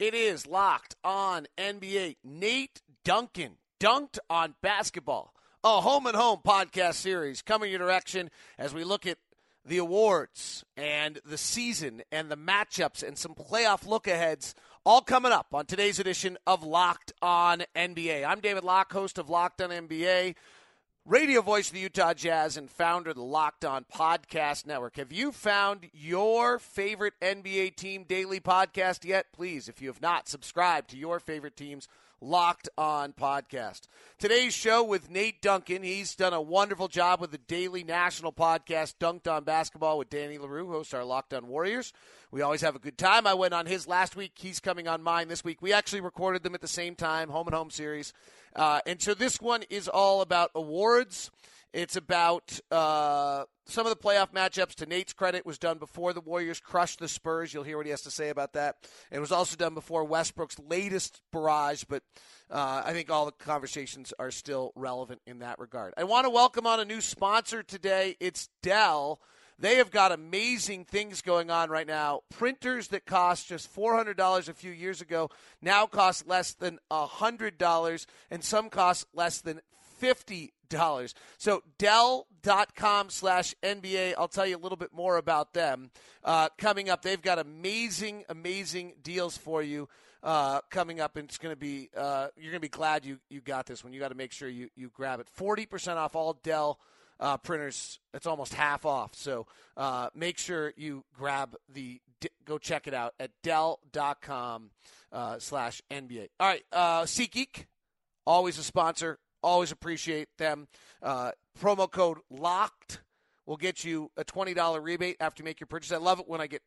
It is locked on NBA. Nate Duncan Dunc'd On Basketball. A home and home podcast series coming your direction as we look at the awards and the season and the matchups and some playoff look aheads all coming up on today's edition of Locked On NBA. I'm David Locke, host of Locked On NBA, radio voice of the Utah Jazz, and founder of the Locked On Podcast Network. Have you found your favorite NBA team daily podcast yet? Please, if you have not, subscribe to your favorite team's Locked On podcast. Today's show with Nate Duncan. He's done a wonderful job with the daily national podcast, Dunc'd On Basketball, with Danny Leroux, host our Locked On Warriors. We always have a good time. I went on his last week. He's coming on mine this week. We actually recorded them at the same time, home and home series. Uh, and so this one is all about awards. It's about uh, some of the playoff matchups. To Nate's credit, was done before the Warriors crushed the Spurs. You'll hear what he has to say about that. It was also done before Westbrook's latest barrage, but uh, I think all the conversations are still relevant in that regard. I want to welcome on a new sponsor today. It's Dell. They have got amazing things going on right now. Printers that cost just $400 a few years ago now cost less than $100, and some cost less than $50. So Dell.com slash NBA. I'll tell you a little bit more about them. Uh, coming up, they've got amazing, amazing deals for you. Uh, coming up, and it's going to be uh, you're going to be glad you, you got this one. You got to make sure you, you grab it. Forty percent off all Dell uh, printers. It's almost half off. So uh, make sure you grab the go check it out at Dell.com uh, slash NBA. All right, uh, SeatGeek, always a sponsor. Always appreciate them. Uh, promo code LOCKED will get you a $20 rebate after you make your purchase. I love it when I get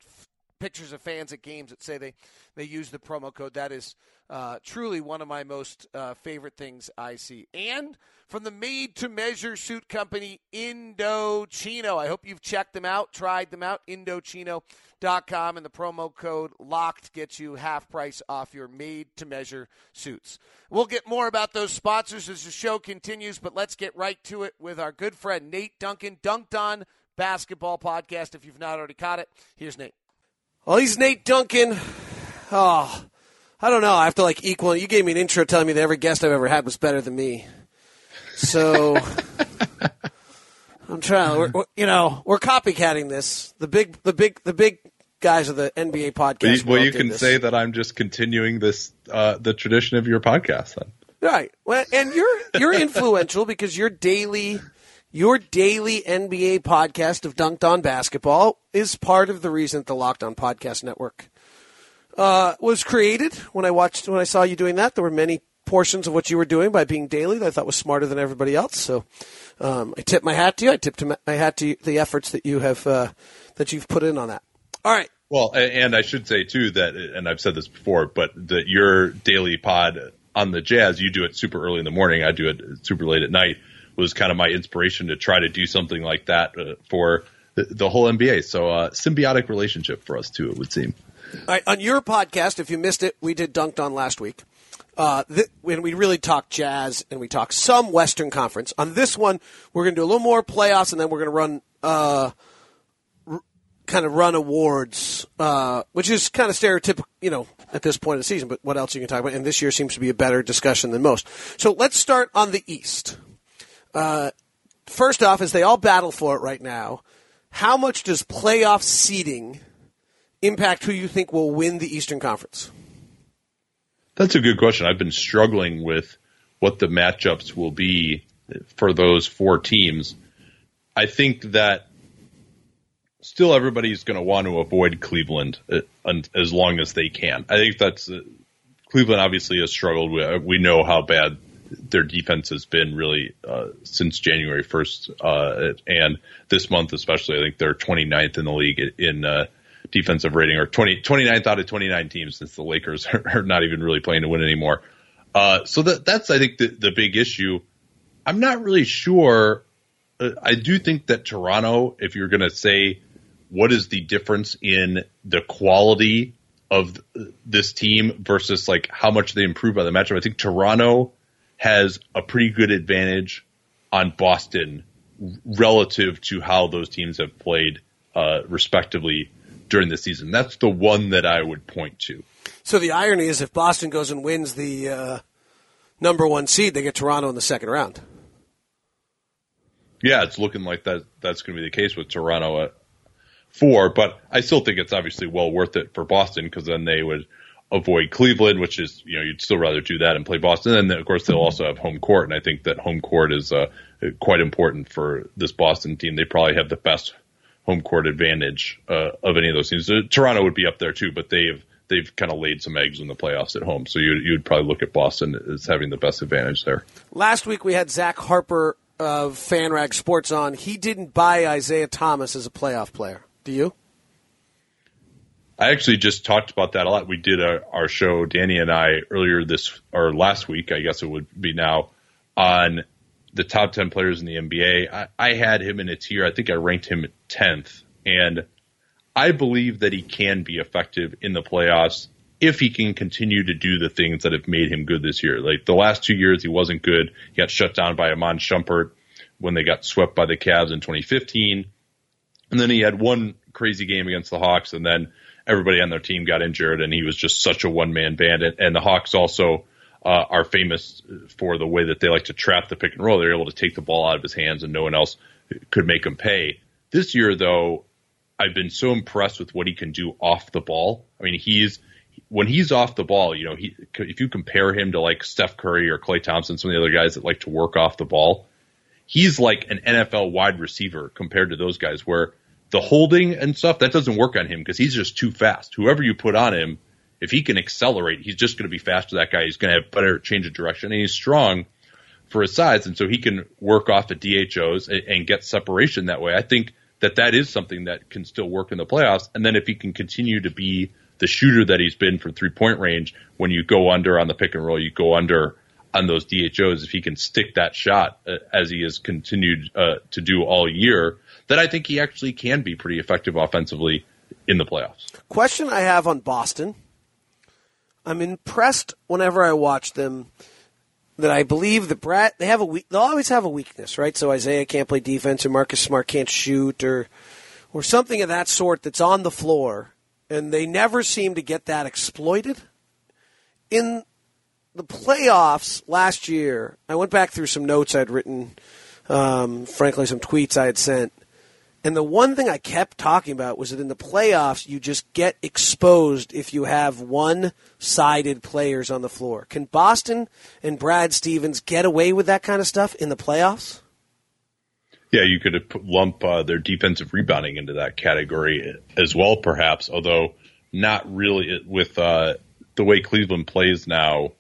pictures of fans at games that say they, they use the promo code. That is uh, truly one of my most uh, favorite things I see. And from the made to measure suit company Indochino. I hope you've checked them out, tried them out. Indochino.com and the promo code LOCKED gets you half price off your made to measure suits. We'll get more about those sponsors as the show continues, but let's get right to it with our good friend Nate Duncan, Dunc'd On Basketball Podcast. If you've not already caught it, here's Nate. Well, he's Nate Duncan. Oh, I don't know. I have to like equal. You gave me an intro telling me that every guest I've ever had was better than me. So I'm trying. We're, we're, you know, we're copycatting this. The big, the big, the big guys of the NBA podcast. Well, you, can this. say that I'm just continuing this uh, the tradition of your podcast then. Right. Well, and you're you're influential because your daily your daily NBA podcast of Dunc'd On Basketball is part of the reason the Locked On Podcast Network uh, was created. When I watched when I saw you doing that, there were many portions of what you were doing by being daily that I thought was smarter than everybody else. So um, I tip my hat to you. I tip my hat to you, the efforts that you have uh, that you've put in on that. All right. Well, and I should say too that, and I've said this before, but that your daily pod on the Jazz, you do it super early in the morning. I do it super late at night. Was kind of my inspiration to try to do something like that uh, for the, the, whole NBA. So uh, symbiotic relationship for us too. It would seem. On your podcast, if you missed it, we did Dunc'd On last week. Uh, th- when we really talk jazz and we talk some Western Conference. On this one, we're going to do a little more playoffs, and then we're going to run uh, r- kind of run awards, uh, which is kind of stereotypical, you know, at this point of the season. But what else you can talk about? And this year seems to be a better discussion than most. So let's start on the East. Uh, first off, as they all battle for it right now, how much does playoff seeding impact who you think will win the Eastern Conference? That's a good question. I've been struggling with what the matchups will be for those four teams. I think that still everybody's going to want to avoid Cleveland uh, as long as they can. I think that's uh, Cleveland obviously has struggled. We, we know how bad their defense has been really uh, since January 1st. Uh, and this month, especially, I think they're 29th in the league in uh, defensive rating, or 20, 29th out of 29 teams since the Lakers are, not even really playing to win anymore. Uh, so that, that's, I think, the, the big issue. I'm not really sure. Uh, I do think that Toronto, if you're going to say what is the difference in the quality of this team versus like how much they improve by the matchup, I think Toronto has a pretty good advantage on Boston relative to how those teams have played uh, respectively during the season. That's the one that I would point to. So the irony is, if Boston goes and wins the uh, number one seed, they get Toronto in the second round. Yeah, it's looking like that. That's going to be the case with Toronto at four, but I still think it's obviously well worth it for Boston because then they would avoid Cleveland, which is you know you'd still rather do that and play Boston. And then of course they'll also have home court, and I think that home court is uh, quite important for this Boston team. They probably have the best home court advantage uh, of any of those teams. Uh, Toronto would be up there too, but they've they've kind of laid some eggs in the playoffs at home. So you you'd probably look at Boston as having the best advantage there. Last week we had Zach Harper of FanRag Sports on. He didn't buy Isaiah Thomas as a playoff player. Do you? I actually just talked about that a lot. We did our, our show, Danny and I, earlier this or last week, I guess it would be now, on the top 10 players in the NBA. I, I had him in a tier. I think I ranked him 10th. And I believe that he can be effective in the playoffs if he can continue to do the things that have made him good this year. Like the last two years, he wasn't good. He got shut down by Iman Shumpert when they got swept by the Cavs in 2015. And then he had one crazy game against the Hawks, and then everybody on their team got injured, and he was just such a one man band. And the Hawks also uh, are famous for the way that they like to trap the pick and roll. They're able to take the ball out of his hands, and no one else could make him pay. This year, though, I've been so impressed with what he can do off the ball. I mean, he's when he's off the ball, you know, he if you compare him to like Steph Curry or Klay Thompson, some of the other guys that like to work off the ball, he's like an NFL wide receiver compared to those guys where the holding and stuff that doesn't work on him because he's just too fast. Whoever you put on him, if he can accelerate, he's just going to be faster. That guy, he's going to have better change of direction, and he's strong for his size, and so he can work off the DHOs and, and get separation that way. I think that that is something that can still work in the playoffs. And then if he can continue to be the shooter that he's been from three point range, when you go under on the pick and roll, you go under on those DHOs. If he can stick that shot uh, as he has continued uh, to do all year, then I think he actually can be pretty effective offensively in the playoffs. Question I have on Boston. I'm impressed whenever I watch them that I believe that Brad they have a weak, they'll always have a weakness, right? So Isaiah can't play defense, or Marcus Smart can't shoot, or or something of that sort that's on the floor, and they never seem to get that exploited. In the playoffs last year, I went back through some notes I'd written, um, frankly, some tweets I had sent. And the one thing I kept talking about was that in the playoffs, you just get exposed if you have one sided players on the floor. Can Boston and Brad Stevens get away with that kind of stuff in the playoffs? Yeah, you could lump uh, their defensive rebounding into that category as well, perhaps, although not really with uh, the way Cleveland plays now.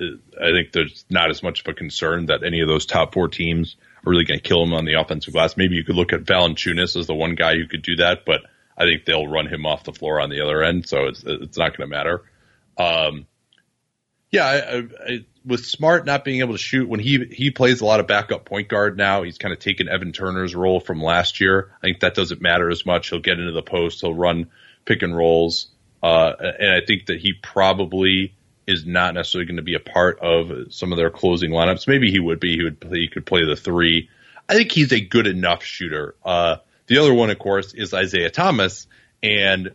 I think there's not as much of a concern that any of those top four teams are really going to kill him on the offensive glass. Maybe you could look at Valanciunas as the one guy who could do that, but I think they'll run him off the floor on the other end, so it's it's not going to matter. Um, yeah, I, I, with Smart not being able to shoot when he he plays a lot of backup point guard now, he's kind of taken Evan Turner's role from last year. I think that doesn't matter as much. He'll get into the post, he'll run pick and rolls, uh, and I think that he probably is not necessarily going to be a part of some of their closing lineups. Maybe he would be. He would play, he could play the three. I think he's a good enough shooter. Uh, the other one, of course, is Isaiah Thomas, and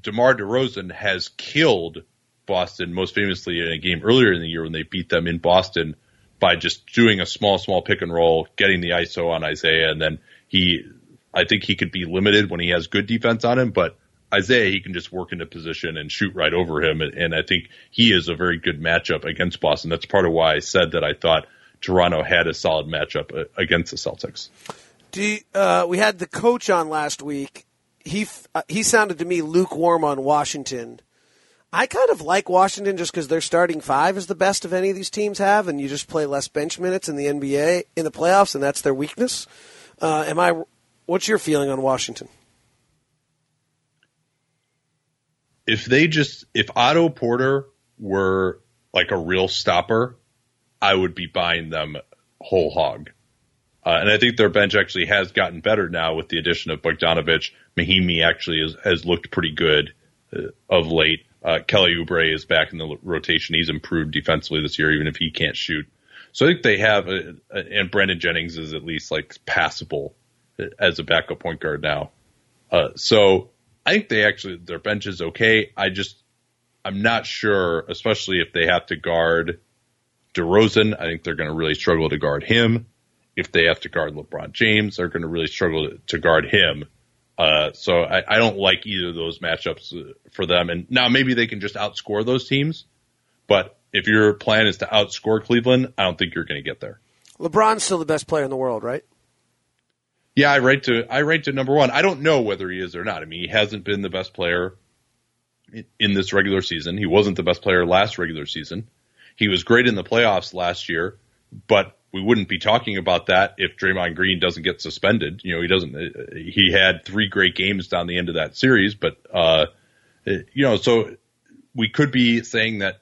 DeMar DeRozan has killed Boston most famously in a game earlier in the year when they beat them in Boston by just doing a small, small pick and roll, getting the ISO on Isaiah, and then he, I think he could be limited when he has good defense on him, but Isaiah, he can just work into position and shoot right over him. And, and, I think he is a very good matchup against Boston. That's part of why I said that I thought Toronto had a solid matchup uh, against the Celtics. You, uh, we had the coach on last week. He uh, he sounded to me lukewarm on Washington. I kind of like Washington just because their starting five is the best of any of these teams have, and you just play less bench minutes in the NBA in the playoffs, and that's their weakness. Uh, am I? What's your feeling on Washington? If they just if Otto Porter were like a real stopper, I would be buying them whole hog. Uh, and I think their bench actually has gotten better now with the addition of Bogdanovic. Mahinmi actually has, has looked pretty good uh, of late. Uh, Kelly Oubre is back in the rotation. He's improved defensively this year, even if he can't shoot. So I think they have, a, a, and Brandon Jennings is at least like passable as a backup point guard now. Uh, so I think they actually their bench is okay. I just I'm not sure, especially if they have to guard DeRozan. I think they're going to really struggle to guard him. If they have to guard LeBron James, they're going to really struggle to, guard him. Uh, so I, I, don't like either of those matchups uh, for them. And now maybe they can just outscore those teams. But if your plan is to outscore Cleveland, I don't think you're going to get there. LeBron's still the best player in the world, right? Yeah, I rate to I rate to number one. I don't know whether he is or not. I mean, he hasn't been the best player in this regular season. He wasn't the best player last regular season. He was great in the playoffs last year, but we wouldn't be talking about that if Draymond Green doesn't get suspended. You know, he doesn't. He had three great games down the end of that series, but uh, you know, so we could be saying that,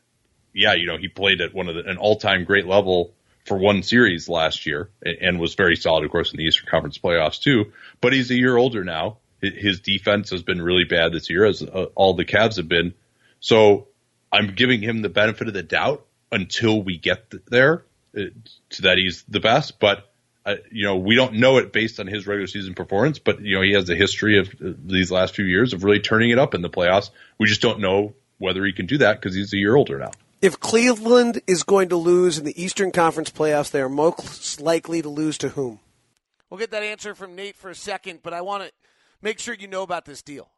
yeah, you know, he played at one of the, an all-time great level for one series last year and was very solid, of course, in the Eastern Conference playoffs too. But he's a year older now. His defense has been really bad this year, as uh, all the Cavs have been. So I'm giving him the benefit of the doubt until we get there uh, to that he's the best. But uh, you know, we don't know it based on his regular season performance. But you know, he has a history of these last few years of really turning it up in the playoffs. We just don't know whether he can do that because he's a year older now. If Cleveland is going to lose in the Eastern Conference playoffs, they are most likely to lose to whom? We'll get that answer from Nate for a second, but I want to make sure you know about this deal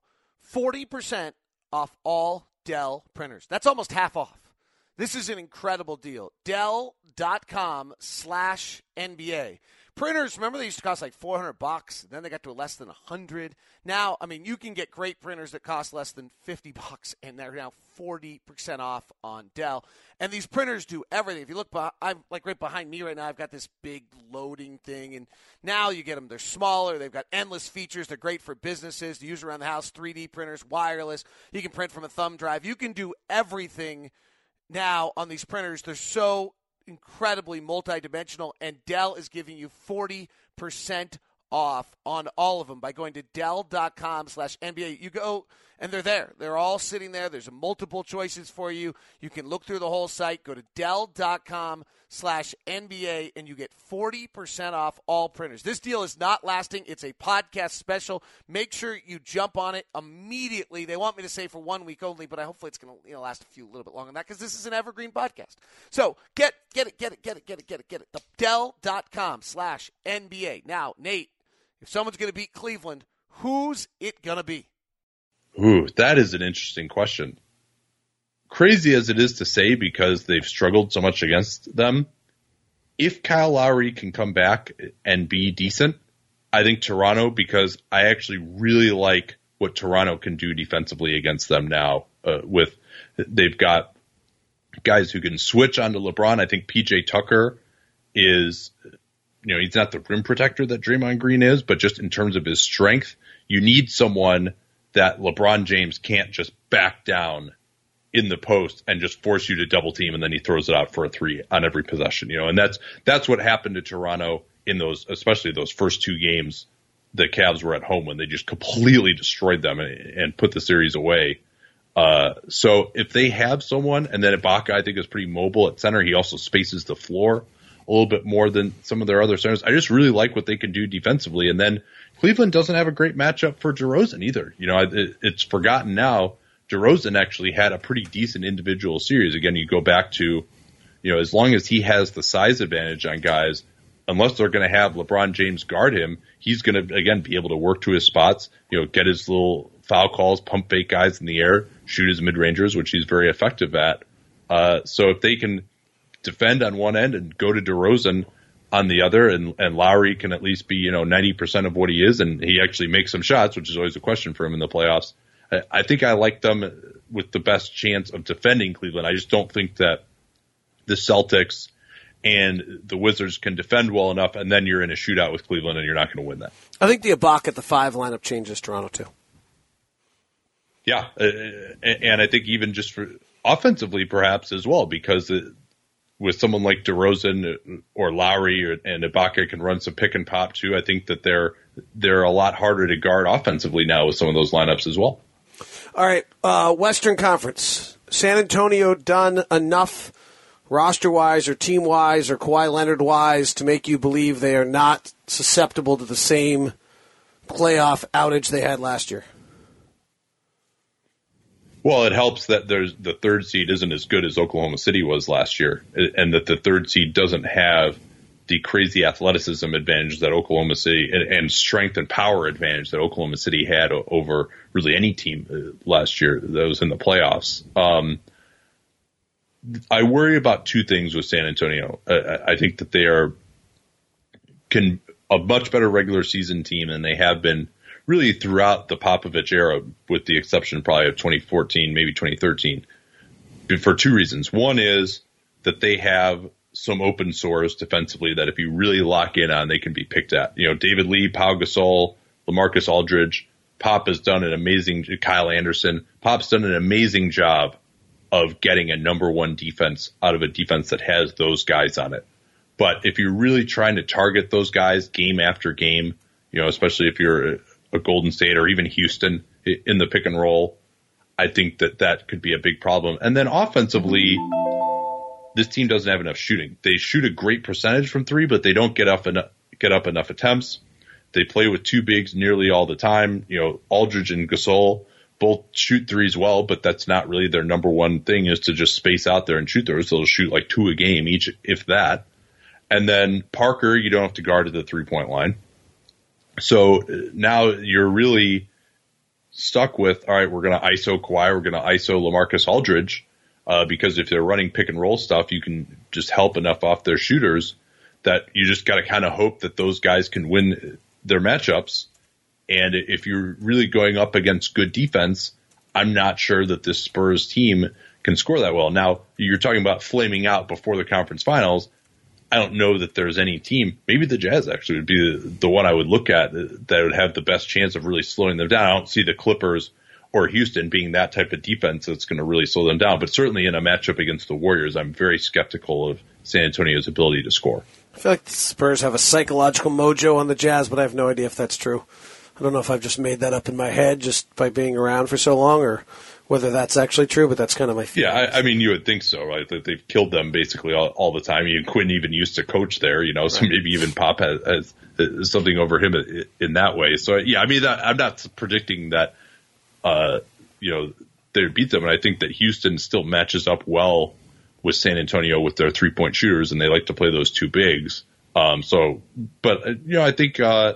40% off all Dell printers. That's almost half off. This is an incredible deal. Dell.com slash NBA. Printers, remember they used to cost like 400 bucks, then they got to less than 100. Now, I mean, you can get great printers that cost less than 50 bucks and they're now 40% off on Dell. And these printers do everything. If you look, I'm like right behind me right now, I've got this big loading thing and now you get them they're smaller, they've got endless features, they're great for businesses to use around the house, 3D printers, wireless. You can print from a thumb drive. You can do everything now on these printers. They're so incredibly multidimensional, and Dell is giving you 40% off on all of them by going to Dell.com slash NBA. You go and they're there. They're all sitting there. There's multiple choices for you. You can look through the whole site. Go to Dell.com slash NBA and you get 40% off all printers. This deal is not lasting. It's a podcast special. Make sure you jump on it immediately. They want me to say for one week only, but I hopefully it's going to you know, last a few little bit longer than that because this is an evergreen podcast. So get get it, get it, get it, get it, get it, get it. The Dell.com slash NBA. Now, Nate, if someone's going to beat Cleveland, who's it going to be? Ooh, that is an interesting question. Crazy as it is to say because they've struggled so much against them, if Kyle Lowry can come back and be decent, I think Toronto because I actually really like what Toronto can do defensively against them now. Uh, with they've got guys who can switch onto LeBron. I think PJ Tucker is, you know, he's not the rim protector that Draymond Green is, but just in terms of his strength, you need someone that LeBron James can't just back down in the post and just force you to double team and then he throws it out for a three on every possession, you know, and that's that's what happened to Toronto in those especially those first two games the Cavs were at home when they just completely destroyed them and, and put the series away. Uh, so if they have someone, and then Ibaka I think is pretty mobile at center, he also spaces the floor a little bit more than some of their other centers. I just really like what they can do defensively, and then Cleveland doesn't have a great matchup for DeRozan either. You know, it, it's forgotten now. DeRozan actually had a pretty decent individual series. Again, you go back to, you know, as long as he has the size advantage on guys, unless they're going to have LeBron James guard him, he's going to again be able to work to his spots. You know, get his little foul calls, pump fake guys in the air, shoot his mid rangers, which he's very effective at. Uh, so if they can defend on one end and go to DeRozan on the other, and, and Lowry can at least be, you know, 90% of what he is, and he actually makes some shots, which is always a question for him in the playoffs. I, think I like them with the best chance of defending Cleveland. I just don't think that the Celtics and the Wizards can defend well enough, and then you're in a shootout with Cleveland, and you're not going to win that. I think the Ibaka at the five lineup changes Toronto too. Yeah, uh, and I think even just for offensively, perhaps as well, because it, with someone like DeRozan or Lowry or, and Ibaka can run some pick and pop too. I think that they're they're a lot harder to guard offensively now with some of those lineups as well. All right, uh, Western Conference. San Antonio done enough roster wise or team wise or Kawhi Leonard wise to make you believe they are not susceptible to the same playoff outage they had last year? Well, it helps that there's the third seed isn't as good as Oklahoma City was last year, and that the third seed doesn't have the crazy athleticism advantage that Oklahoma City and, and strength and power advantage that Oklahoma City had over really any team uh, last year that was in the playoffs. Um, I worry about two things with San Antonio. Uh, I think that they are can a much better regular season team than they have been really throughout the Popovich era, with the exception probably of 2014, maybe 2013, for two reasons. One is that they have some open sores defensively that if you really lock in on, they can be picked at. You know, David Lee, Pau Gasol, LaMarcus Aldridge, Pop has done an amazing, Kyle Anderson, Pop's done an amazing job of getting a number one defense out of a defense that has those guys on it. But if you're really trying to target those guys game after game, you know, especially if you're a Golden State or even Houston in the pick and roll, I think that that could be a big problem. And then offensively, this team doesn't have enough shooting. They shoot a great percentage from three, but they don't get up enough, get up enough attempts. They play with two bigs nearly all the time. You know, Aldridge and Gasol both shoot threes well, but that's not really their number one thing is to just space out there and shoot those. They'll shoot like two a game each, if that. And then Parker, you don't have to guard at the three point line. So uh, now you're really stuck with, all right, we're going to ISO Kawhi, we're going to ISO Lamarcus Aldridge, uh, because if they're running pick and roll stuff, you can just help enough off their shooters that you just got to kind of hope that those guys can win their matchups. And if you're really going up against good defense, I'm not sure that this Spurs team can score that well. Now, you're talking about flaming out before the conference finals. I don't know that there's any team. Maybe the Jazz actually would be the, the one I would look at that would have the best chance of really slowing them down. I don't see the Clippers or Houston being that type of defense that's going to really slow them down. But certainly in a matchup against the Warriors, I'm very skeptical of San Antonio's ability to score. I feel like the Spurs have a psychological mojo on the Jazz, but I have no idea if that's true. I don't know if I've just made that up in my head just by being around for so long, or whether that's actually true, but that's kind of my feeling. Yeah, I, I, mean, you would think so, right? That they've killed them basically all, all the time. You Quin even used to coach there, you know, so right. maybe even Pop has, has, has, something over him in that way. So yeah, I mean, I'm not predicting that, uh, you know, they beat them, and I think that Houston still matches up well with San Antonio with their three point shooters, and they like to play those two bigs. Um, so, but uh, you know, I think uh,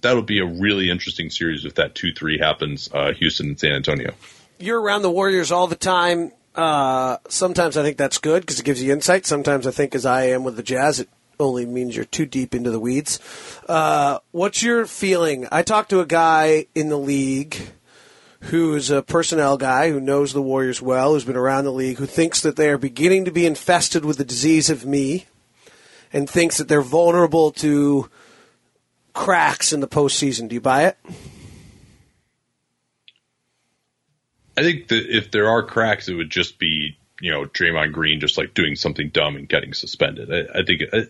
that'll be a really interesting series if that two three happens, uh, Houston and San Antonio you're around the Warriors all the time. Uh, sometimes I think that's good because it gives you insight. Sometimes I think, as I am with the Jazz, it only means you're too deep into the weeds. Uh, what's your feeling? I talked to a guy in the league who's a personnel guy who knows the Warriors well, who's been around the league, who thinks that they are beginning to be infested with the disease of me, and thinks that they're vulnerable to cracks in the postseason. Do you buy it? I think that if there are cracks, it would just be you know Draymond Green just like doing something dumb and getting suspended. I, I think, uh,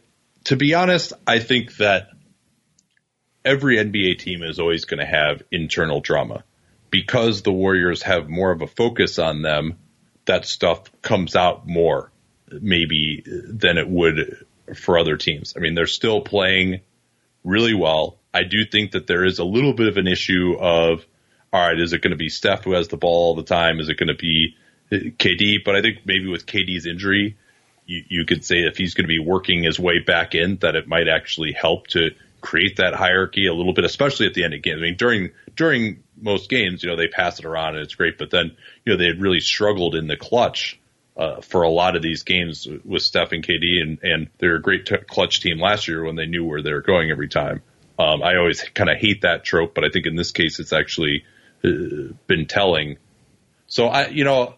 to be honest, I think that every NBA team is always going to have internal drama because the Warriors have more of a focus on them. That stuff comes out more maybe than it would for other teams. I mean, they're still playing really well. I do think that there is a little bit of an issue of all right, is it going to be Steph who has the ball all the time? Is it going to be KD? But I think maybe with KD's injury, you, you could say if he's going to be working his way back in, that it might actually help to create that hierarchy a little bit, especially at the end of games. I mean, during during most games, you know, they pass it around and it's great, but then you know they had really struggled in the clutch. Uh, for a lot of these games with Steph and KD, and, and they're a great t- clutch team last year when they knew where they were going every time. Um, I always kind of hate that trope, but I think in this case it's actually uh, been telling. So I, you know,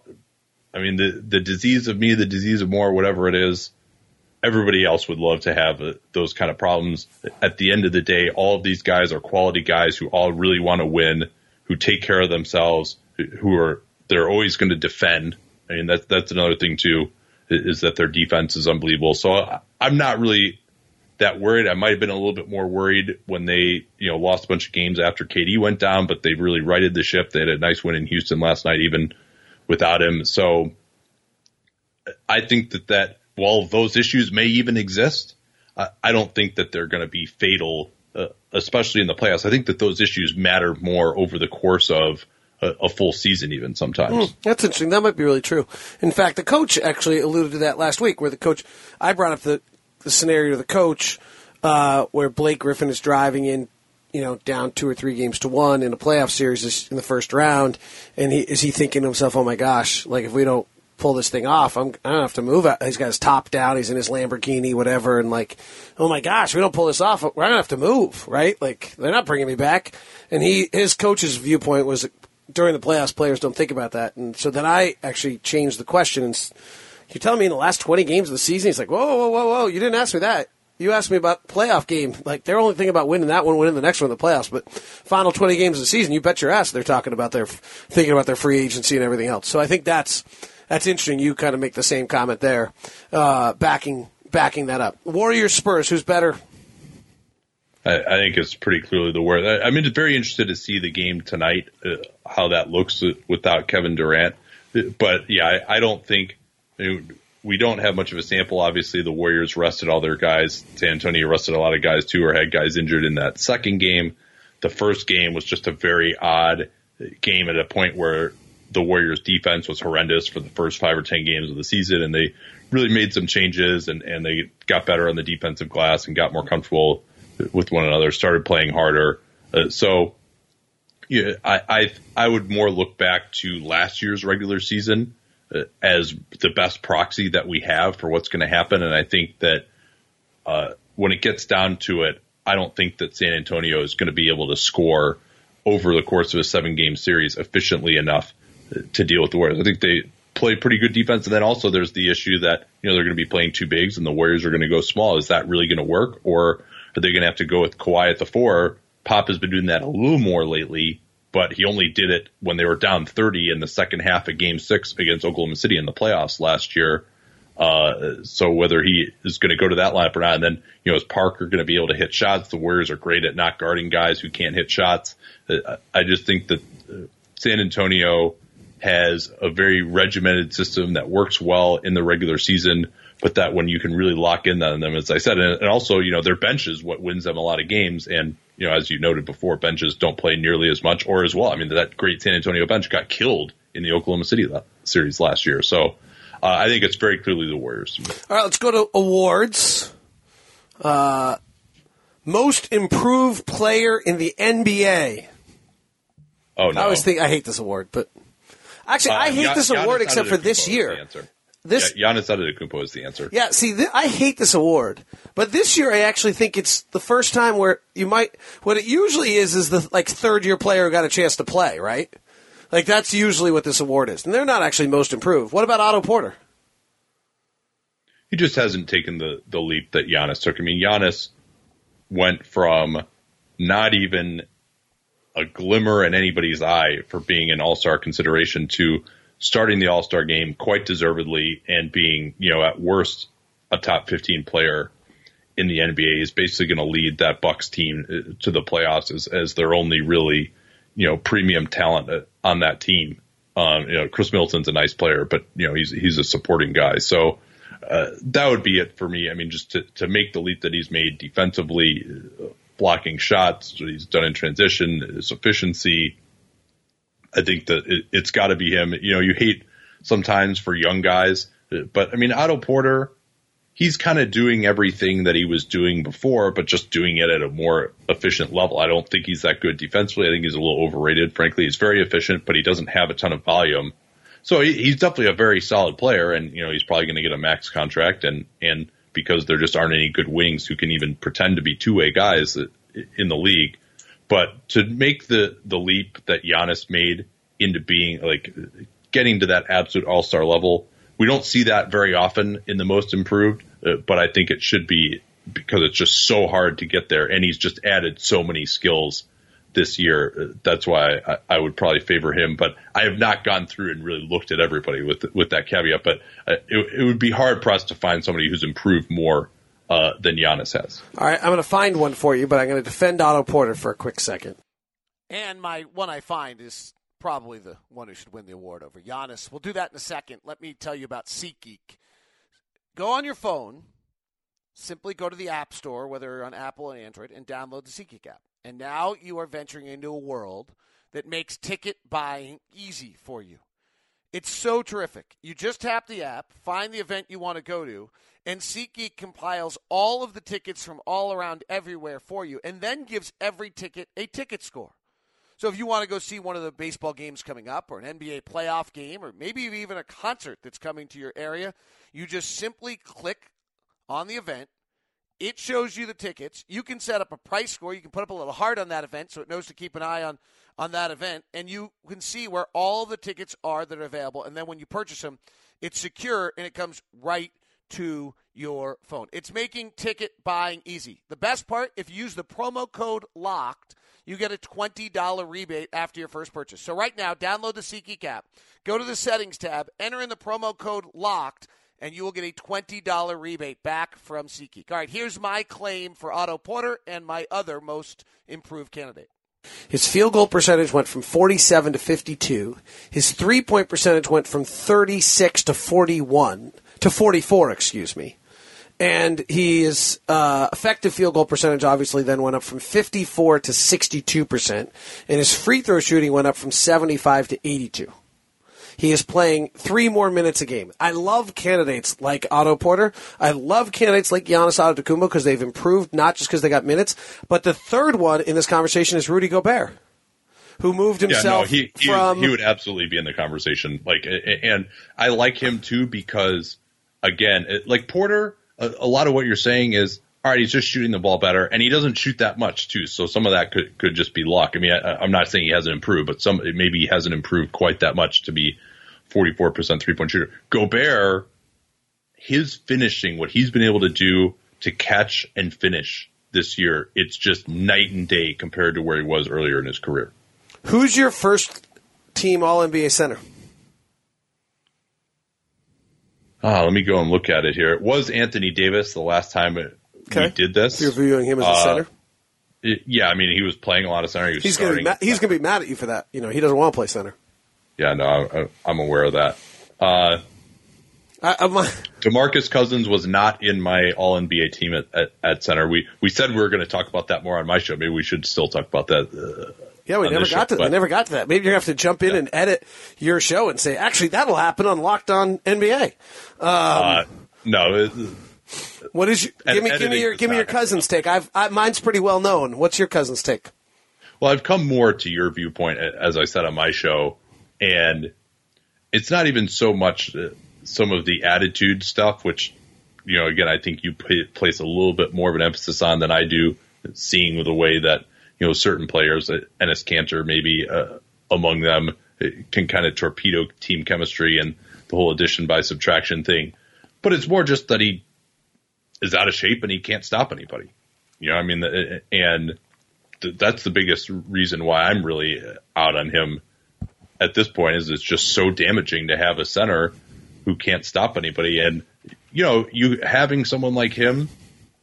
I mean, the the disease of me, the disease of more, whatever it is, everybody else would love to have uh, those kind of problems. At the end of the day, all of these guys are quality guys who all really want to win, who take care of themselves, who are they're always going to defend. I mean that's that's another thing too is that their defense is unbelievable. So I'm not really that worried. I might have been a little bit more worried when they, you know, lost a bunch of games after KD went down, but they really righted the ship. They had a nice win in Houston last night, even without him. So I think that that while those issues may even exist, I I don't think that they're going to be fatal, especially in the playoffs. I think that those issues matter more over the course of a, a full season, even sometimes. Mm, that's interesting. That might be really true. In fact, the coach actually alluded to that last week, where the coach, I brought up the, the scenario of the coach uh, where Blake Griffin is driving in you know, down two or three games to one in a playoff series in the first round, and he is he thinking to himself, "Oh my gosh, like if we don't pull this thing off, I'm I don't have to move. He's got his top down, he's in his Lamborghini, whatever, and like, oh my gosh, we don't pull this off, we're gonna have to move, right? Like they're not bringing me back." And he his coach's viewpoint was during the playoffs, players don't think about that, and so then I actually changed the question and. You're telling me in the last 20 games of the season, he's like, whoa, whoa, whoa, whoa, you didn't ask me that you asked me about playoff game. Like they're only thinking about winning that one, winning the next one in the playoffs. But final twenty games of the season, you bet your ass they're talking about their thinking about their free agency and everything else. So I think that's that's interesting. You kind of make the same comment there, uh, backing backing that up. Warriors Spurs, who's better? I, I, think it's pretty clearly the Warriors. I, am very interested to see the game tonight, uh, how that looks without Kevin Durant. But yeah, I, I don't think we don't have much of a sample. Obviously, the Warriors rested all their guys. San Antonio rested a lot of guys too, or had guys injured in that second game. The first game was just a very odd game at a point where the Warriors defense was horrendous for the first five or ten games of the season, and they really made some changes and, and they got better on the defensive glass and got more comfortable with one another, started playing harder. Uh, so, yeah, I, I I would more look back to last year's regular season as the best proxy that we have for what's going to happen. And I think that uh, when it gets down to it, I don't think that San Antonio is going to be able to score over the course of a seven game series efficiently enough to deal with the Warriors. I think they play pretty good defense. And then also there's the issue that, you know, they're going to be playing two bigs and the Warriors are going to go small. Is that really going to work? Or are they going to have to go with Kawhi at the four? Pop has been doing that a little more lately but he only did it when they were down 30 in the second half of game six against Oklahoma City in the playoffs last year. Uh, so whether he is going to go to that lineup or not, and then, you know, is Parker going to be able to hit shots? The Warriors are great at not guarding guys who can't hit shots. Uh, I just think that uh, San Antonio has a very regimented system that works well in the regular season, but that when you can really lock in on them, as I said, and, and also, you know, their bench is what wins them a lot of games. And you know, as you noted before, benches don't play nearly as much or as well. I mean, that great San Antonio bench got killed in the Oklahoma City series last year. So uh, I think it's very clearly the Warriors. All right, let's go to awards. Uh, most improved player in the NBA. Oh no! I always think I hate this award, but actually, uh, I hate this award except for this year. This yeah, Giannis Antetokounmpo is the answer. Yeah, see, th- I hate this award, but this year I actually think it's the first time where you might. What it usually is is the like third year player got a chance to play, right? Like that's usually what this award is, and they're not actually most improved. What about Otto Porter? He just hasn't taken the the leap that Giannis took. I mean, Giannis went from not even a glimmer in anybody's eye for being an All Star consideration to starting the All Star game quite deservedly and being, you know, at worst a top 15 player in the NBA is basically going to lead that Bucks team uh, to the playoffs as, as their only really, you know, premium talent uh, on that team. Um, you know, Khris Middleton's a nice player, but you know, he's, he's a supporting guy. So, uh, that would be it for me. I mean, just to, to make the leap that he's made defensively, blocking shots, he's done in transition, his efficiency, I think that it, it's got to be him. You know, you hate sometimes for young guys, but I mean, Otto Porter, he's kind of doing everything that he was doing before, but just doing it at a more efficient level. I don't think he's that good defensively. I think he's a little overrated. Frankly, he's very efficient, but he doesn't have a ton of volume. So he, he's definitely a very solid player, and you know he's probably going to get a max contract, and and because there just aren't any good wings who can even pretend to be two way guys in the league. But to make the the leap that Giannis made into being like getting to that absolute all star level, we don't see that very often in the most improved. Uh, but I think it should be because it's just so hard to get there, and he's just added so many skills this year. That's why I, I, would probably favor him. But I have not gone through and really looked at everybody with with that caveat. But uh, it, it, would be hard for us to find somebody who's improved more uh, than Giannis has. All right, I'm going to find one for you, but I'm going to defend Otto Porter for a quick second. And my one I find is probably the one who should win the award over Giannis. We'll do that in a second. Let me tell you about SeatGeek. Go on your phone, simply go to the App Store, whether on Apple and Android, and download the SeatGeek app. And now you are venturing into a world that makes ticket buying easy for you. It's so terrific. You just tap the app, find the event you want to go to, and SeatGeek compiles all of the tickets from all around everywhere for you, and then gives every ticket a ticket score. So if you want to go see one of the baseball games coming up, or an NBA playoff game, or maybe even a concert that's coming to your area, you just simply click on the event, it shows you the tickets. You can set up a price score. You can put up a little heart on that event so it knows to keep an eye on, on that event. And you can see where all the tickets are that are available. And then when you purchase them, it's secure and it comes right to your phone. It's making ticket buying easy. The best part, if you use the promo code LOCKED, you get a $20 rebate after your first purchase. So right now, download the SeatGeek app, go to the settings tab, enter in the promo code LOCKED, and you will get a $20 rebate back from SeatGeek. All right, here's my claim for Otto Porter and my other most improved candidate. His field goal percentage went from 47 to 52. His three point percentage went from 36 to 41 to 44, excuse me. And his uh, effective field goal percentage obviously then went up from 54 to 62%. And his free throw shooting went up from 75 to 82. He is playing three more minutes a game. I love candidates like Otto Porter. I love candidates like Giannis Antetokounmpo because they've improved not just because they got minutes, but the third one in this conversation is Rudy Gobert who moved himself yeah, no, he, he from. he would absolutely be in the conversation. Like, and I like him too because, again, like Porter, a, a, lot of what you're saying is, all right, he's just shooting the ball better, and he doesn't shoot that much too. So some of that could could just be luck. I mean, I, am not saying he hasn't improved, but some maybe he hasn't improved quite that much to be 44% three point shooter. Gobert, his finishing, what he's been able to do to catch and finish this year, it's just night and day compared to where he was earlier in his career. Who's your first team All NBA center? Ah, let me go and look at it here. It was Anthony Davis the last time it, okay. we did this. You're viewing him as a uh, center. It, yeah, I mean he was playing a lot of center. He he's going to he's going to be mad at you for that. You know, he doesn't want to play center yeah, no, I, am aware of that. Uh, I, Demarcus Cousins was not in my All NBA team at, at, at, center. We we said we were going to talk about that more on my show. Maybe we should still talk about that. Uh, yeah, we never got show, to. But, we never got to that. Maybe you have to jump in yeah. and edit your show and say, actually, that'll happen on Locked On NBA. Um, uh, no. It, what is your, give me give me your give me your Cousins take? I've I, mine's pretty well known. What's your Cousins take? Well, I've come more to your viewpoint, as I said on my show and it's not even so much uh, some of the attitude stuff, which you know, again, I think you place a little bit more of an emphasis on than I do, seeing the way that you know certain players, Ennis Enes Kanter maybe uh, among them, uh, can kind of torpedo team chemistry and the whole addition by subtraction thing. But it's more just that he is out of shape and he can't stop anybody. You know, I mean, and that's the biggest reason why I'm really out on him at this point is it's just so damaging to have a center who can't stop anybody. And you know, you having someone like him,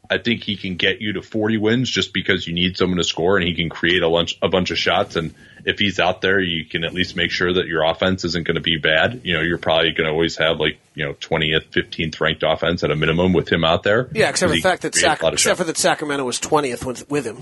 I think he can get you to 40 wins just because you need someone to score and he can create a bunch a bunch of shots. And if he's out there, you can at least make sure that your offense isn't going to be bad. You know, you're probably going to always have like you know 20th, 15th ranked offense at a minimum with him out there. Yeah, except for the fact that Sac- except for that Sacramento was 20th with with him.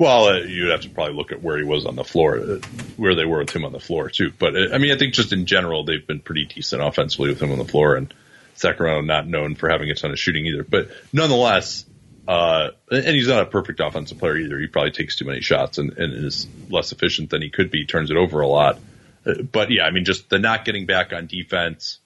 Well, uh, you'd have to probably look at where he was on the floor, uh, where they were with him on the floor too. But uh, I mean, I think just in general, they've been pretty decent offensively with him on the floor, and Sacramento not known for having a ton of shooting either. But nonetheless, uh, and he's not a perfect offensive player either. He probably takes too many shots and, and is less efficient than he could be. Turns it over a lot. Uh, but yeah, I mean, just the not getting back on defense,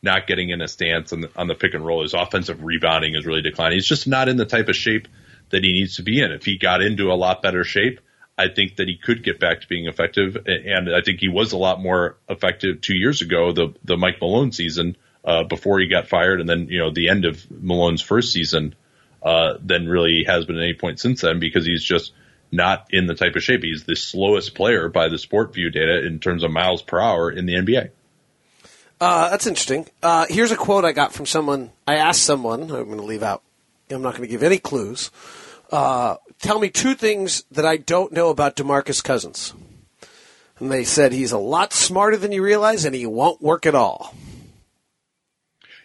not getting in a stance on the, on the pick and roll. His offensive rebounding is really declining. He's just not in the type of shape that he needs to be in. If he got into a lot better shape, I think that he could get back to being effective. And I think he was a lot more effective two years ago, the the Mike Malone season uh, before he got fired, and then you know the end of Malone's first season, uh, than really has been at any point since then because he's just not in the type of shape. He's the slowest player by the SportVU data in terms of miles per hour in the NBA. Uh, that's interesting. Uh, here's a quote I got from someone. I asked someone. I'm going to leave out. I'm not going to give any clues. Uh, tell me two things that I don't know about Demarcus Cousins. And they said he's a lot smarter than you realize, and he won't work at all.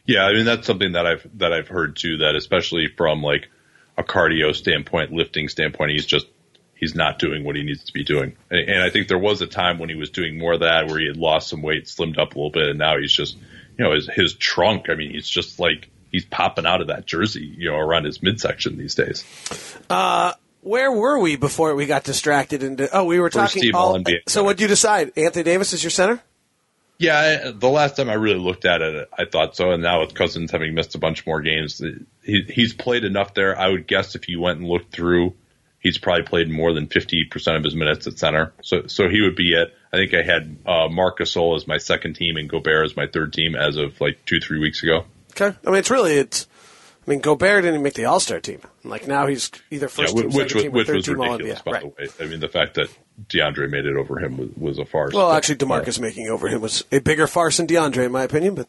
Yeah, I mean that's something that I've that I've heard too. That especially from like a cardio standpoint, lifting standpoint, he's just he's not doing what he needs to be doing. And, and I think there was a time when he was doing more of that, where he had lost some weight, slimmed up a little bit, and now he's just you know his his trunk. I mean, he's just like he's popping out of that jersey, you know, around his midsection these days. Uh, where were we before we got distracted? Into oh, we were First talking all. So what do you decide? Anthony Davis is your center? Yeah, the last time I really looked at it, I thought so. And now with Cousins having missed a bunch more games, he, he's played enough there. I would guess if you went and looked through, he's probably played more than 50% of his minutes at center. So, so he would be it. I think I had uh, Marc Gasol as my second team and Gobert as my third team as of like two, three weeks ago. Okay. I mean, it's really it's. I mean, Gobert didn't make the All Star team. Like now he's either first yeah, team, which team, or which was All ridiculous, NBA. by Right. the way. I mean, the fact that DeAndre made it over him was, was a farce. Well, actually, Demarcus making over him was a bigger farce than DeAndre, in my opinion. But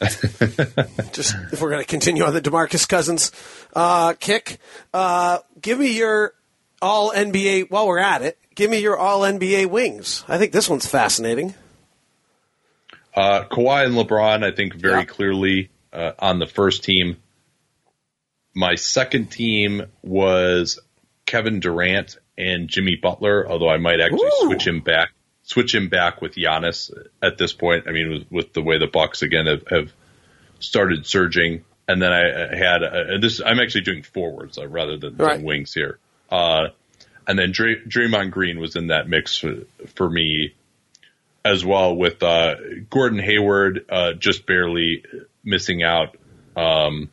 just if we're going to continue on the Demarcus Cousins uh, kick, uh, give me your All NBA. While we're at it, give me your All NBA wings. I think this one's fascinating. Uh, Kawhi and LeBron, I think, very Yeah. clearly uh, on the first team. My second team was Kevin Durant and Jimmy Butler, although I might actually Ooh. switch him back, switch him back with Giannis at this point. I mean, with, with the way the Bucks again have, have started surging, and then I had uh, this. I'm actually doing forwards uh, rather than, Right. than wings here. Uh, and then Dray, Draymond Green was in that mix for, for me as well with uh, Gordon Hayward uh, just barely missing out. Um,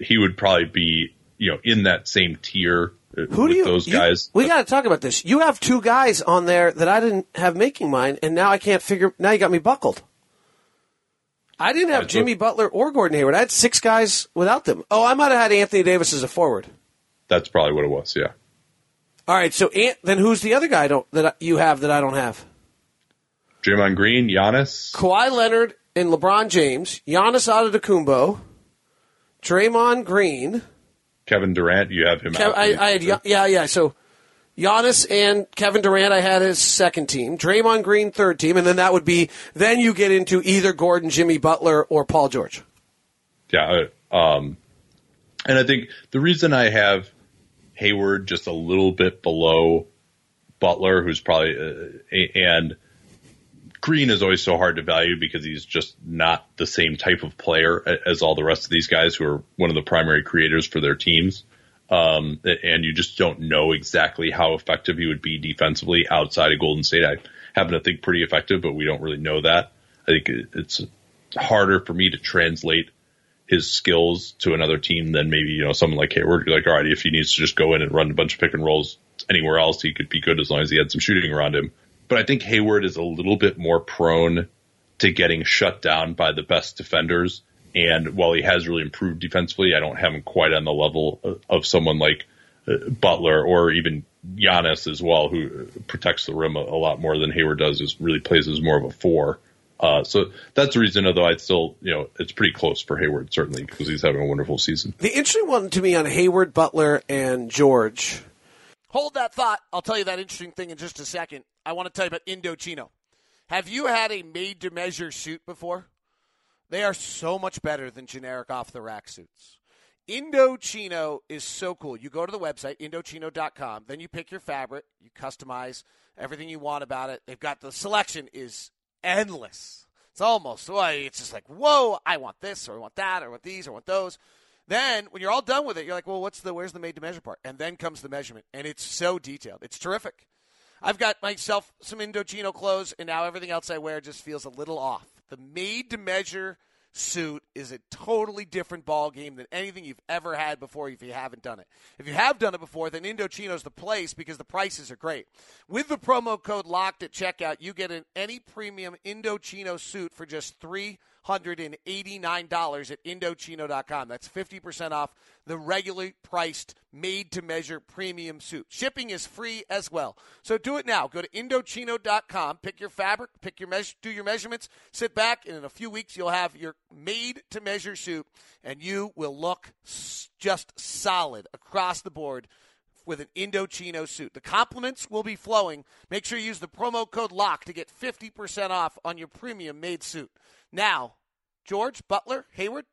he would probably be you know in that same tier uh, Who with do you? those you- guys. we got to talk about this. You have two guys on there that I didn't have making mine, and now I can't figure. Now you got me buckled. I didn't have so- Jimmy Butler or Gordon Hayward. I had six guys without them. Oh, I might have had Anthony Davis as a forward. That's probably what it was. Yeah, All right, so Ant, then who's the other guy don't, that you have that I don't have? Draymond Green, Giannis. Kawhi Leonard and LeBron James, Giannis Antetokounmpo, Draymond Green. Kevin Durant, you have him. Kev, out. I, I had yeah yeah. So Giannis and Kevin Durant, I had as second team. Draymond Green third team, and then that would be then you get into either Gordon, Jimmy Butler, or Paul George. Yeah. uh, Um, and I think the reason I have Hayward just a little bit below Butler, who's probably, uh, and Green is always so hard to value because he's just not the same type of player as all the rest of these guys who are one of the primary creators for their teams. Um, and you just don't know exactly how effective he would be defensively outside of Golden State. I happen to think pretty effective, but we don't really know that. I think it's harder for me to translate his skills to another team than maybe, you know, someone like Hayward. You're like, all right, if he needs to just go in and run a bunch of pick and rolls anywhere else, he could be good as long as he had some shooting around him. But I think Hayward is a little bit more prone to getting shut down by the best defenders. And while he has really improved defensively, I don't have him quite on the level of, someone like uh, Butler or even Giannis as well, who protects the rim a, lot more than Hayward does. Is really plays as more of a four. Uh, so that's the reason, although I'd still, you know, it's pretty close for Hayward certainly because he's having a wonderful season. The interesting one to me on Hayward, Butler, and George. Hold that thought. I'll tell you that interesting thing in just a second. I want to tell you about Indochino. Have you had a made to measure suit before? They are so much better than generic off the rack suits. Indochino is so cool. You go to the website, Indochino.com, then you pick your fabric, you customize everything you want about it. They've got the selection is endless. It's almost, well, it's just like, whoa, I want this, or I want that, or I want these, or I want those. Then when you're all done with it, you're like, well, what's the where's the made to measure part? And then comes the measurement, and it's so detailed. It's terrific. I've got myself some Indochino clothes, and now everything else I wear just feels a little off. The made to measure suit is a totally different ball game than anything you've ever had before if you haven't done it. If you have done it before, then Indochino's the place because the prices are great. With the promo code locked at checkout, you get an any premium Indochino suit for just three $189 at Indochino.com. That's 50% off the regularly priced made to measure premium suit. Shipping is free as well. So do it now. Go to Indochino.com, pick your fabric, pick your measure, do your measurements, sit back, and in a few weeks you'll have your made to measure suit, and you will look just solid across the board with an Indochino suit. The compliments will be flowing. Make sure you use the promo code LOCK to get 50% off on your premium made suit. Now, George, Butler, Hayward?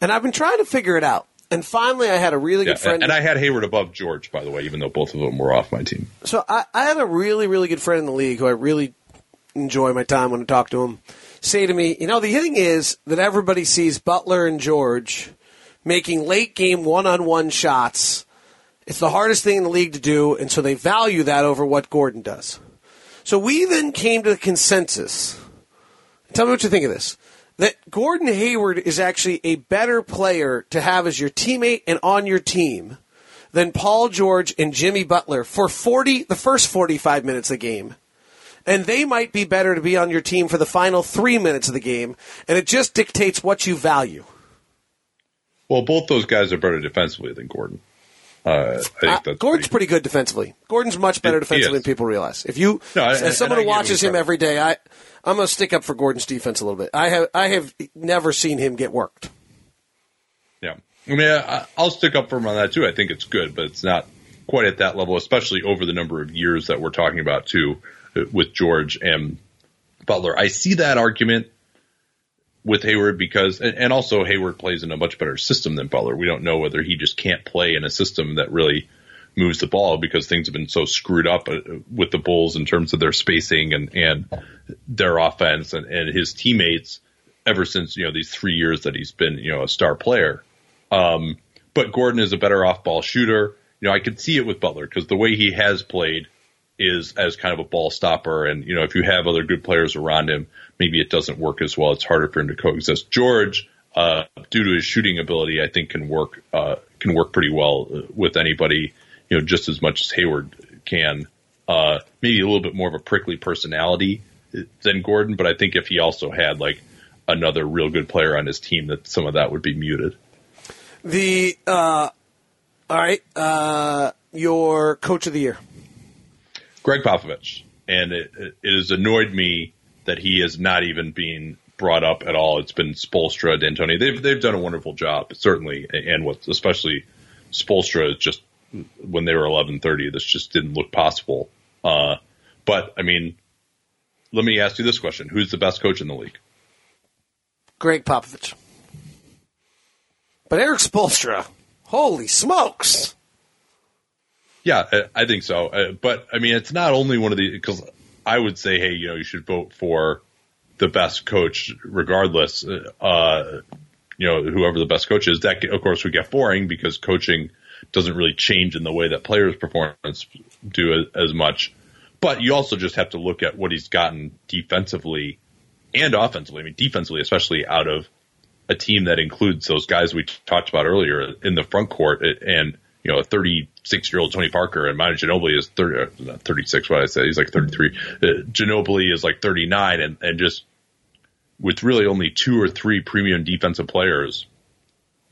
And I've been trying to figure it out. And finally, I had a really yeah, good friend. And I had Hayward above George, by the way, even though both of them were off my team. So I, I had a really, really good friend in the league who I really enjoy my time when I talk to him say to me, you know, the thing is that everybody sees Butler and George making late game one on one shots. It's the hardest thing in the league to do, and so they value that over what Gordon does. So we then came to the consensus Tell me what you think of this. That Gordon Hayward is actually a better player to have as your teammate and on your team than Paul George and Jimmy Butler for 40 the first 45 minutes of the game. And they might be better to be on your team for the final 3 minutes of the game, and it just dictates what you value. Well, both those guys are better defensively than Gordon. Uh, uh, Gordon's pretty, pretty, good defensively. Gordon's much better defensively than people realize. If you, no, I, as someone who watches him every day, I, I'm going to stick up for Gordon's defense a little bit. I have, I have never seen him get worked. Yeah, I mean, I, I'll stick up for him on that too. I think it's good, but it's not quite at that level, especially over the number of years that we're talking about too, uh, with George and Butler. I see that argument with Hayward because, and also Hayward plays in a much better system than Butler. We don't know whether he just can't play in a system that really moves the ball because things have been so screwed up uh, with the Bulls in terms of their spacing and, and their offense and, and his teammates ever since, you know, these three years that he's been, you know, a star player. Um, but Gordon is a better off ball shooter. You know, I could see it with Butler because the way he has played is as kind of a ball stopper. And, you know, if you have other good players around him, maybe it doesn't work as well. It's harder for him to coexist. George, uh, due to his shooting ability, I think can work, uh, can work pretty well with anybody, you know, just as much as Hayward can. Uh, maybe a little bit more of a prickly personality than Gordon, but I think if he also had like another real good player on his team, that some of that would be muted. The, uh, all right, uh, your coach of the year. Gregg Popovich, and it, it has annoyed me that he is not even being brought up at all. It's been Spoelstra, D'Antoni. They've they've done a wonderful job, certainly, and what especially Spoelstra just when they were eleven thirty, this just didn't look possible. Uh, but I mean, let me ask you this question: Who's the best coach in the league? Gregg Popovich. But Erik Spoelstra, holy smokes! Yeah, I think so. Uh, but I mean, it's not only one of the because I would say, hey, you know, you should vote for the best coach regardless. Uh, you know, whoever the best coach is. That of course would get boring because coaching doesn't really change in the way that players' performance do as, as much. But you also just have to look at what he's gotten defensively and offensively. I mean, defensively, especially out of a team that includes those guys we talked about earlier in the front court and you know, a 36 year old Tony Parker and Manu Ginobili is 30, uh, 36. What I say? He's like 33. Uh, Ginobili is like 39 and, and just with really only two or three premium defensive players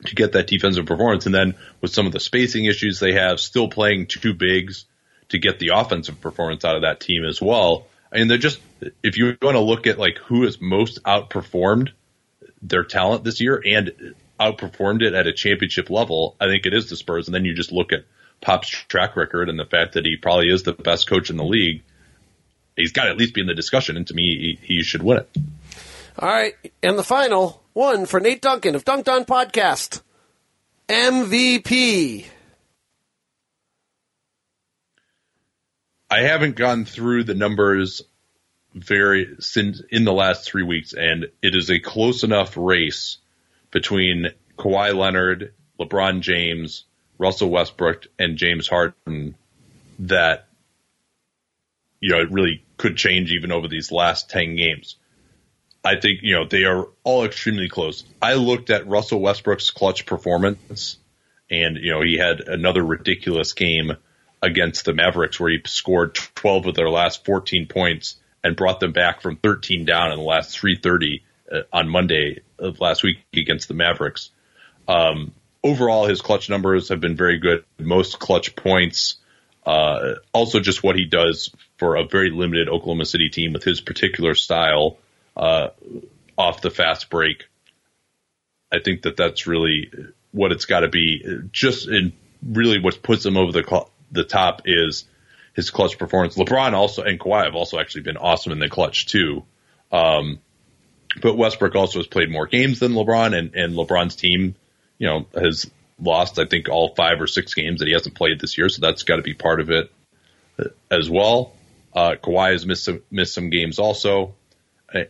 to get that defensive performance. And then with some of the spacing issues they have, still playing two bigs to get the offensive performance out of that team as well. I mean, they're just, if you want to look at like who has most outperformed their talent this year and outperformed it at a championship level, I think it is the Spurs. And then you just look at Pop's track record and the fact that he probably is the best coach in the league. He's got to at least be in the discussion, and to me, he, he should win it. All right, and the final one for Nate Duncan of Dunc'd On Podcast MVP. I haven't gone through the numbers very since in the last three weeks, and it is a close enough race between Kawhi Leonard, LeBron James, Russell Westbrook, and James Harden that you know it really could change even over these last ten games. I think you know they are all extremely close. I looked at Russell Westbrook's clutch performance, and you know he had another ridiculous game against the Mavericks where he scored 12 of their last 14 points and brought them back from 13 down in the last 3:30 uh, on Monday of last week against the Mavericks. Um, overall, his clutch numbers have been very good. Most clutch points. Uh, also, just what he does for a very limited Oklahoma City team with his particular style uh, off the fast break. I think that that's really what it's got to be. Just in really what puts him over the the top is his clutch performance. LeBron also and Kawhi have also actually been awesome in the clutch too. Um, but Westbrook also has played more games than LeBron, and, and LeBron's team, you know, has lost I think all five or six games that he hasn't played this year, so that's got to be part of it as well. Uh, Kawhi has missed some, missed some games also,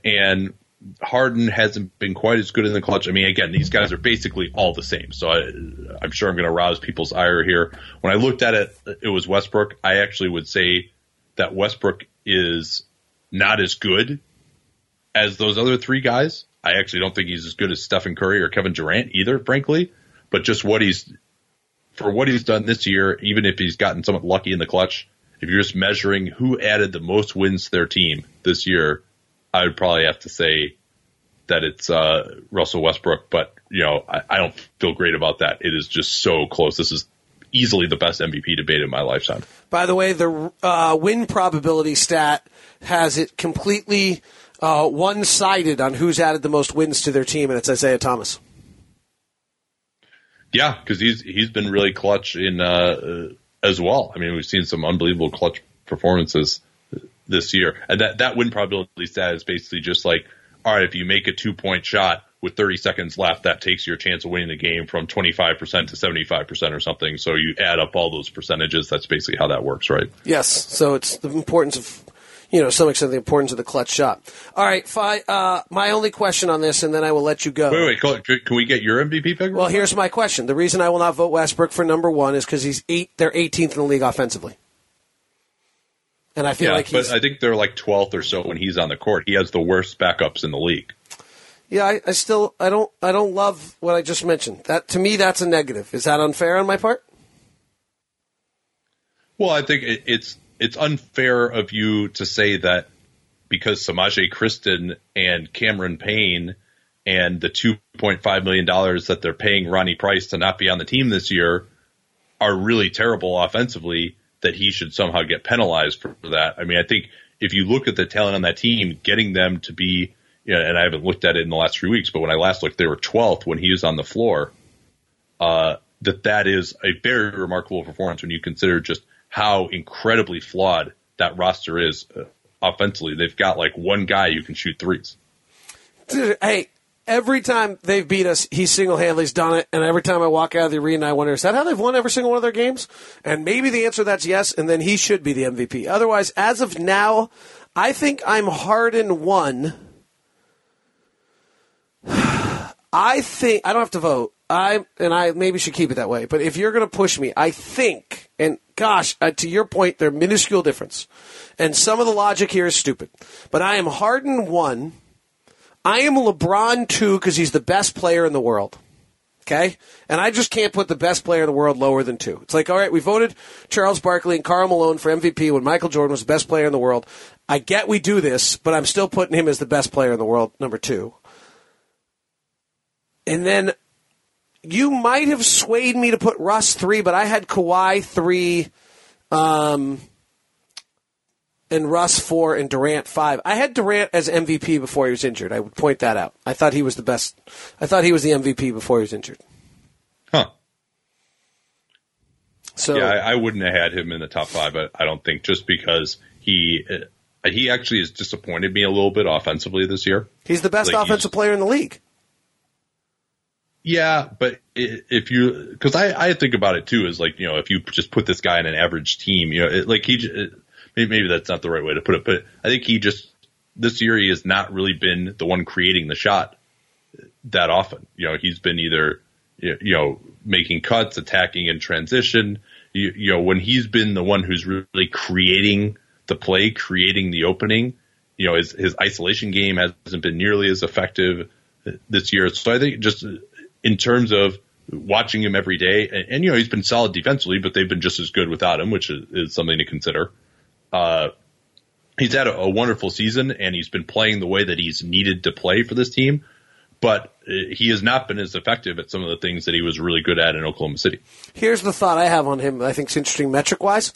and Harden hasn't been quite as good in the clutch. I mean, again, these guys are basically all the same. So I, am sure I'm going to rouse people's ire here. When I looked at it, it was Westbrook. I actually would say that Westbrook is not as good as those other three guys. I actually don't think he's as good as Stephen Curry or Kevin Durant either, frankly. But just what he's for what he's done this year, even if he's gotten somewhat lucky in the clutch, if you're just measuring who added the most wins to their team this year, I would probably have to say that it's uh, Russell Westbrook, but you know I, I, don't feel great about that. It is just so close. This is easily the best MVP debate in my lifetime. By the way, the uh, win probability stat has it completely uh, one-sided on who's added the most wins to their team, and it's Isaiah Thomas. Yeah, because he's he's been really clutch in uh, as well. I mean, we've seen some unbelievable clutch performances this year. And that, that win probability stat is basically just like, all right, if you make a two point shot with 30 seconds left, that takes your chance of winning the game from 25% to 75% or something. So you add up all those percentages. That's basically how that works, right? Yes. So it's the importance of, you know, some extent the importance of the clutch shot. All right, Fi, uh, my only question on this, and then I will let you go. Wait, wait, can we get your MVP pick? Well, here's my question. The reason I will not vote Westbrook for number one is because he's eight. They're 18th in the league offensively. And I feel yeah, like but I think they're like 12th or so when he's on the court. He has the worst backups in the league. Yeah, I, I still I don't I don't love what I just mentioned. That to me that's a negative. Is that unfair on my part? Well, I think it, it's it's unfair of you to say that because Semaj Christon and Cameron Payne and the two point five million dollars that they're paying Ronnie Price to not be on the team this year are really terrible offensively that he should somehow get penalized for that. I mean, I think if you look at the talent on that team, getting them to be, you know, and I haven't looked at it in the last few weeks, but when I last looked, they were 12th when he was on the floor. Uh, that that is a very remarkable performance when you consider just how incredibly flawed that roster is uh, offensively. They've got like one guy who can shoot threes. Hey, every time they've beat us, he single handedly's done it. And every time I walk out of the arena, I wonder, is that how they've won every single one of their games? And maybe the answer to that's yes, and then he should be the MVP. Otherwise, as of now, I think I'm Harden one. I think I don't have to vote. I and I maybe should keep it that way. But if you're going to push me, I think, and gosh, uh, to your point, they're minuscule difference, and some of the logic here is stupid. But I am Harden one. I am LeBron two because he's the best player in the world. Okay? And I just can't put the best player in the world lower than two. It's like, all right, we voted Charles Barkley and Karl Malone for MVP when Michael Jordan was the best player in the world. I get we do this, but I'm still putting him as the best player in the world, number two. And then you might have swayed me to put Russ three, but I had Kawhi three. Um, and Russ four and Durant five. I had Durant as MVP before he was injured. I would point that out. I thought he was the best. I thought he was the MVP before he was injured. Huh. So yeah, I, I wouldn't have had him in the top five. I, I don't think just because he uh, he actually has disappointed me a little bit offensively this year. He's the best like offensive player in the league. Yeah, but if you because I I think about it too is like you know if you just put this guy in an average team, you know it, like he maybe that's not the right way to put it, but I think he just this year he has not really been the one creating the shot that often. You know, he's been either you know making cuts, attacking in transition. You, you know, when he's been the one who's really creating the play, creating the opening, you know his his isolation game hasn't been nearly as effective this year. So I think just in terms of watching him every day, and, and you know he's been solid defensively, but they've been just as good without him, which is, is something to consider. Uh, he's had a, a, wonderful season, and he's been playing the way that he's needed to play for this team. But uh, he has not been as effective at some of the things that he was really good at in Oklahoma City. Here's the thought I have on him. I think it's interesting metric wise,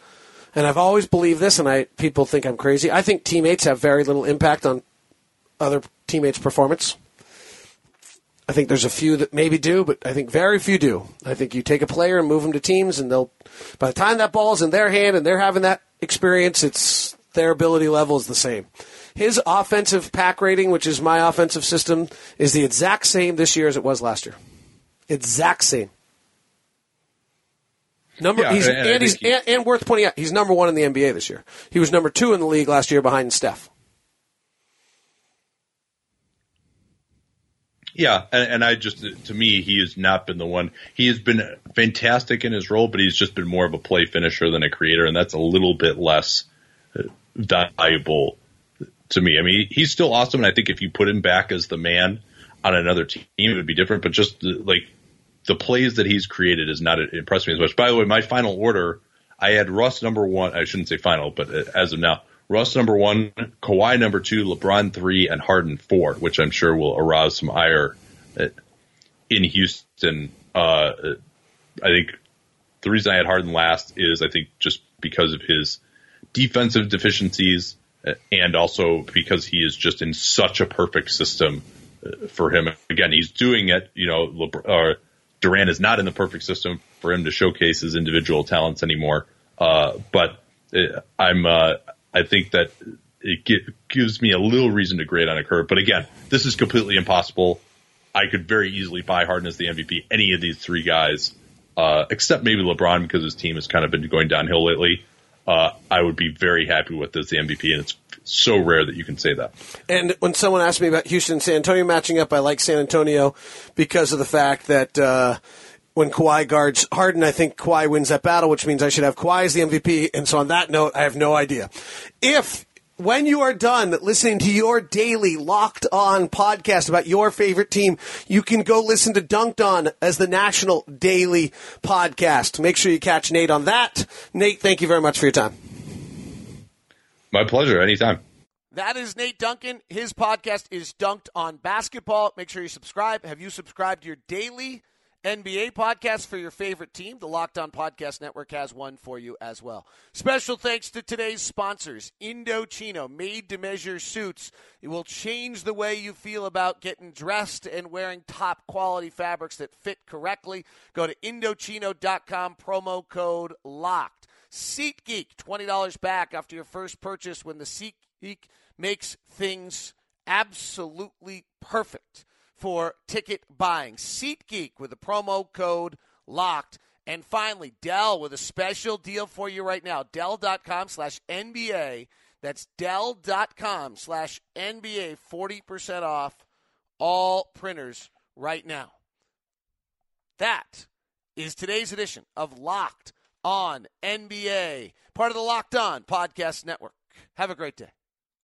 and I've always believed this, and I people think I'm crazy. I think teammates have very little impact on other teammates' performance. I think there's a few that maybe do, but I think very few do. I think you take a player and move them to teams, and they'll, by the time that ball's in their hand and they're having that experience, it's their ability level is the same. His offensive pack rating, which is my offensive system, is the exact same this year as it was last year. Exact same. Number yeah, he's, and, and he's he, and, and worth pointing out, he's number one in the NBA this year. He was number two in the league last year behind Steph. Yeah, and, and, I just to me he has not been the one. He has been fantastic in his role, but he's just been more of a play finisher than a creator, and that's a little bit less uh, valuable to me. I mean, he's still awesome, and I think if you put him back as the man on another team, it would be different. But just like the plays that he's created has not impressed me as much. By the way, my final order, I had Russ number one. I shouldn't say final, but uh, as of now, Russ number one, Kawhi number two, LeBron three, and Harden four, which I'm sure will arouse some ire uh, in Houston. Uh, I think the reason I had Harden last is I think just because of his defensive deficiencies uh, and also because he is just in such a perfect system for him. Again, he's doing it. You know, LeBron, uh, Durant is not in the perfect system for him to showcase his individual talents anymore. Uh, but I'm uh, I think that it gives me a little reason to grade on a curve. But again, this is completely impossible. I could very easily buy Harden as the MVP. Any of these three guys, uh, except maybe LeBron because his team has kind of been going downhill lately. Uh, I would be very happy with as the MVP, and it's so rare that you can say that. And when someone asked me about Houston San Antonio matching up, I like San Antonio because of the fact that. Uh, when Kawhi guards Harden, I think Kawhi wins that battle, which means I should have Kawhi as the MVP. And so on that note, I have no idea. If when you are done listening to your daily locked on podcast about your favorite team, you can go listen to Dunc'd On as the national daily podcast. Make sure you catch Nate on that. Nate, thank you very much for your time. My pleasure. Anytime. That is Nate Duncan. His podcast is Dunc'd On Basketball. Make sure you subscribe. Have you subscribed to your daily NBA podcast for your favorite team. The Locked On Podcast Network has one for you as well. Special thanks to today's sponsors, Indochino, made to measure suits. It will change the way you feel about getting dressed and wearing top quality fabrics that fit correctly. Go to Indochino.com, promo code LOCKED. SeatGeek, $20 back after your first purchase when the SeatGeek makes things absolutely perfect for ticket buying. SeatGeek with the promo code LOCKED. And finally, Dell with a special deal for you right now. Dell.com slash NBA. That's Dell.com slash NBA. 40% off all printers right now. That is today's edition of Locked on NBA, part of the Locked On Podcast Network. Have a great day.